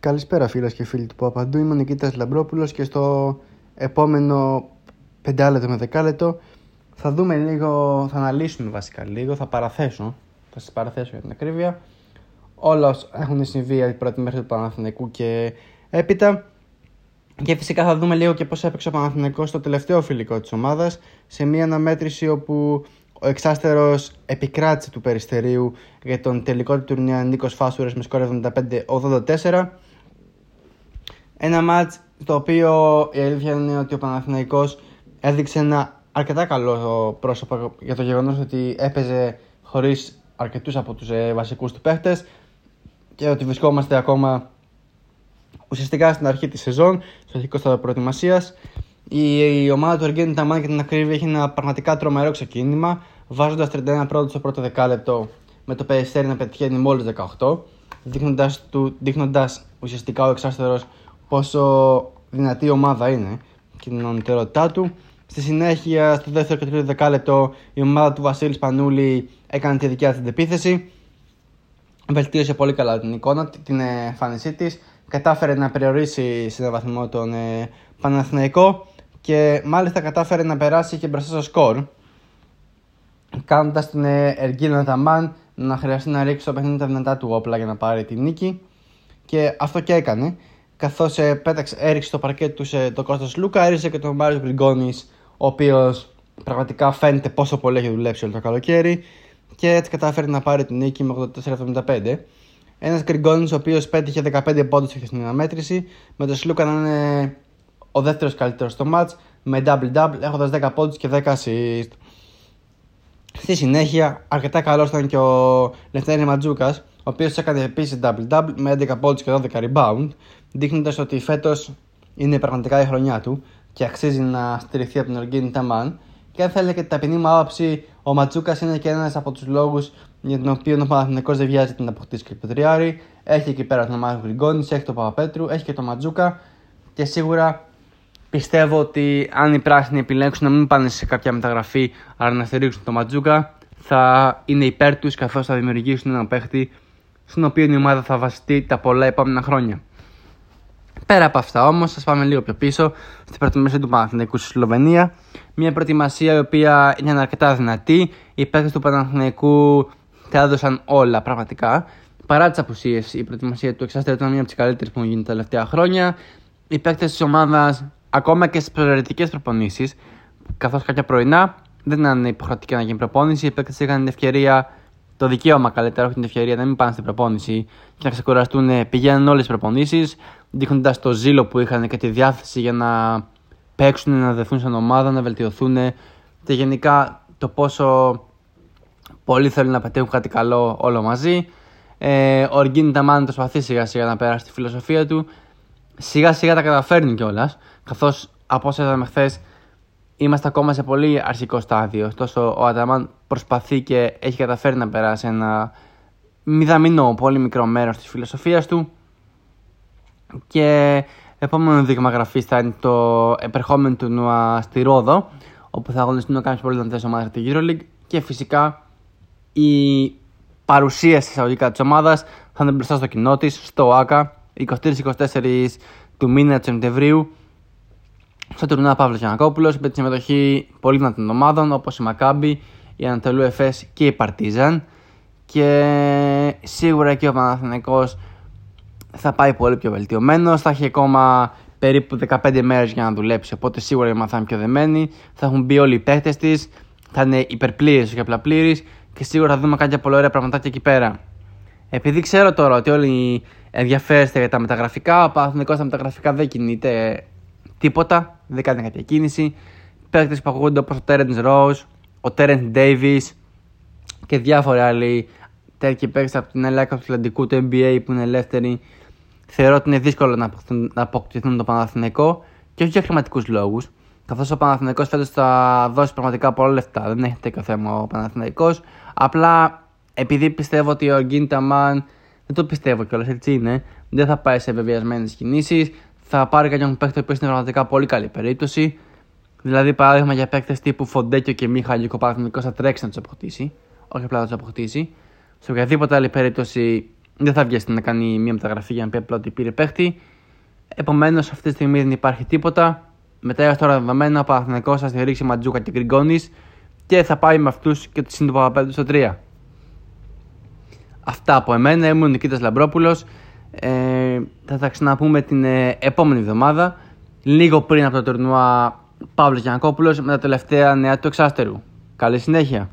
Καλησπέρα φίλες και φίλοι του Παπαντού, είμαι ο Νικήτας Λαμπρόπουλος και στο επόμενο πεντάλεπτο με δεκάλεπτο θα δούμε λίγο, θα αναλύσουμε βασικά λίγο, θα παραθέσω, θα σας παραθέσω για την ακρίβεια. Όλα έχουν συμβεί την πρώτη μέχρι του Παναθηναϊκού και έπειτα. Και φυσικά θα δούμε λίγο και πώς έπαιξε ο Παναθηναϊκός στο τελευταίο φιλικό της ομάδας σε μια αναμέτρηση όπου ο εξάστερος επικράτησε του Περιστερίου για τον τελικό του τουρνία Νίκος Φάσουρες με σκορ 75-84 ένα μάτς το οποίο η αλήθεια είναι ότι ο Παναθηναϊκός έδειξε ένα αρκετά καλό πρόσωπο για το γεγονός ότι έπαιζε χωρίς αρκετούς από τους ε, βασικούς του παίχτες και ότι βρισκόμαστε ακόμα ουσιαστικά στην αρχή της σεζόν, στο αρχικό στάδιο προετοιμασίας. Η, η ομάδα του Αργένου Ταμάν και την ακρίβεια έχει ένα πραγματικά τρομερό ξεκίνημα, βάζοντας 31 πρώτο στο πρώτο δεκάλεπτο με το Περιστέρι να πετυχαίνει μόλις 18, δείχνοντας ουσιαστικά ο εξάστερος πόσο δυνατή ομάδα είναι και την ονειτερότητά του. Στη συνέχεια, στο δεύτερο και τρίτο δεκάλεπτο, η ομάδα του Βασίλη Πανούλη έκανε τη δικιά της επίθεση. Βελτίωσε πολύ καλά την εικόνα, την εμφάνισή της. Κατάφερε να περιορίσει σε ένα βαθμό τον ε, Παναθηναϊκό και μάλιστα κατάφερε να περάσει και μπροστά στο σκορ. Κάνοντας την ε, Εργίνα Ταμάν να χρειαστεί να ρίξει το παιχνίδι τα δυνατά του όπλα για να πάρει την νίκη. Και αυτό και έκανε καθώς ε, πέταξε, έριξε το παρκέ τους σε τον Κώστας Λούκα, έριξε και τον Μάριο Γκριγκόνης, ο οποίος πραγματικά φαίνεται πόσο πολύ έχει δουλέψει όλο το καλοκαίρι και έτσι κατάφερε να πάρει την νίκη με 84-75. Ένας Γκριγκόνης, ο οποίος πέτυχε 15 πόντους στην αναμέτρηση, με τον Σλούκα να είναι ο δεύτερος καλύτερος στο match με double-double, έχοντας 10 πόντους και 10 assist. Στη συνέχεια, αρκετά καλός ήταν και ο Λευτέρη Ματζούκας, ο οποίος έκανε επίσης double-double με 11 πόντους και 12 rebound, δείχνοντας ότι φέτος είναι πραγματικά η χρονιά του και αξίζει να στηριχθεί από τον Οργίνη Ταμάν. Και αν θέλετε και ταπεινή μου άποψη, ο Ματζούκας είναι και ένας από τους λόγους για τον οποίο ο Παναθυνικό δεν βιάζεται να αποκτήσει και Πετριάρη. Έχει εκεί πέρα τον Μάρκο Γκριγκόνη, έχει τον Παπαπέτρου, έχει και τον Ματζούκα. Και σίγουρα πιστεύω ότι αν οι πράσινοι επιλέξουν να μην πάνε σε κάποια μεταγραφή, αλλά να στηρίξουν τον Ματζούκα, θα είναι υπέρ τους καθώς θα δημιουργήσουν ένα παίχτη στον οποίο η ομάδα θα βασιστεί τα πολλά επόμενα χρόνια. Πέρα από αυτά όμως, ας πάμε λίγο πιο πίσω στην προετοιμασία του Παναθηναϊκού στη Σλοβενία. Μια προετοιμασία η οποία ήταν αρκετά δυνατή. Οι παίκτες του Παναθηναϊκού τα έδωσαν όλα πραγματικά. Παρά τις απουσίες, η προετοιμασία του εξάστερου ήταν μια από τις καλύτερες που έχουν γίνει τα τελευταία χρόνια. Οι παίκτες της ομάδας, ακόμα και στις προαιρετικές προπονήσεις, καθώς κάποια πρωινά δεν ήταν υποχρεωτική να γίνει προπόνηση. Οι παίκτες είχαν την ευκαιρία, το δικαίωμα καλύτερα, όχι την ευκαιρία να μην πάνε στην προπόνηση και να ξεκουραστούν. Πηγαίνουν όλες τις προπονήσεις δείχνοντας το ζήλο που είχαν και τη διάθεση για να παίξουν, να δεθούν σαν ομάδα, να βελτιωθούν και γενικά το πόσο πολύ θέλουν να πετύχουν κάτι καλό όλο μαζί. Ε, ο Οργίνη Ταμάν προσπαθεί σιγά σιγά να περάσει τη φιλοσοφία του. Σιγά σιγά τα καταφέρνει κιόλας, καθώς από όσο είδαμε χθες είμαστε ακόμα σε πολύ αρχικό στάδιο. Ωστόσο, ο Αταμάν προσπαθεί και έχει καταφέρει να περάσει ένα μηδαμινό, πολύ μικρό μέρος της φιλοσοφίας του. Και επόμενο δείγμα γραφής θα είναι το επερχόμενο του Νουα στη Ρόδο, όπου θα αγωνιστούν κάποιες πολύ δυνατές ομάδες τη EuroLeague. Και φυσικά η παρουσία στη εισαγωγικά της ομάδας θα είναι μπροστά στο κοινό της, στο ΑΚΑ, 23-24 του μήνα του Σεπτεμβρίου. Στο τουρνά Παύλος Γιανακόπουλος με τη συμμετοχή πολύ δυνατών ομάδων όπως η Μακάμπη, η Ανατολού Εφές και η Παρτίζαν. Και σίγουρα και ο Παναθηναϊκός θα πάει πολύ πιο βελτιωμένο. Θα έχει ακόμα περίπου 15 μέρες για να δουλέψει. Οπότε σίγουρα η ομάδα θα είναι πιο δεμένη. Θα έχουν μπει όλοι οι παίχτε της. Θα είναι υπερπλήρη, όχι απλά πλήρη. Και σίγουρα θα δούμε κάποια πολύ ωραία πραγματάκια εκεί πέρα. Επειδή ξέρω τώρα ότι όλοι ενδιαφέρεστε για τα μεταγραφικά, ο Παναθηνικό στα μεταγραφικά δεν κινείται τίποτα. Δεν κάνει κάποια κίνηση. Παίχτε που ακούγονται όπως ο Terence Rose, ο Terence Davis και διάφοροι άλλοι τέτοιοι παίχτε από την Ελλάδα του Ατλαντικού, του NBA που είναι ελεύθεροι θεωρώ ότι είναι δύσκολο να αποκτηθούν, να αποκτηθούν το Παναθηναϊκό και όχι για χρηματικούς λόγους. Καθώς ο Παναθηναϊκός φέτος θα δώσει πραγματικά πολλά λεφτά. Δεν έχει τέτοιο θέμα ο Παναθηναϊκός. Απλά επειδή πιστεύω ότι ο Γκίντα Μαν. Δεν το πιστεύω κιόλας, έτσι είναι. Δεν θα πάει σε βεβαιασμένες κινήσεις. Θα πάρει κάποιον παίκτη που είναι πραγματικά πολύ καλή περίπτωση. Δηλαδή, παράδειγμα για παίκτες τύπου Φοντέκιο και Μίχαλικο, ο Παναθηναϊκός θα τρέξει να τους αποκτήσει. Όχι απλά να τους αποκτήσει. Σε οποιαδήποτε άλλη περίπτωση δεν θα βγει να κάνει μια μεταγραφή για να πει απλά ότι πήρε παίχτη. Επομένως, αυτή τη στιγμή δεν υπάρχει τίποτα. Μετά έως τώρα δεδομένο, ο Παναθηναϊκός θα στηρίξει Ματζούκα και Γκριγκόνης και θα πάει με αυτούς και το σύντομο Παπαπέτρου στο 3. Αυτά από εμένα. Ήμουν ο Νικήτας Λαμπρόπουλος. Ε, θα τα ξαναπούμε την ε, επόμενη εβδομάδα. Λίγο πριν από το τουρνουά Παύλος Γιανακόπουλος με τα τελευταία νέα του εξάστερου. Καλή συνέχεια.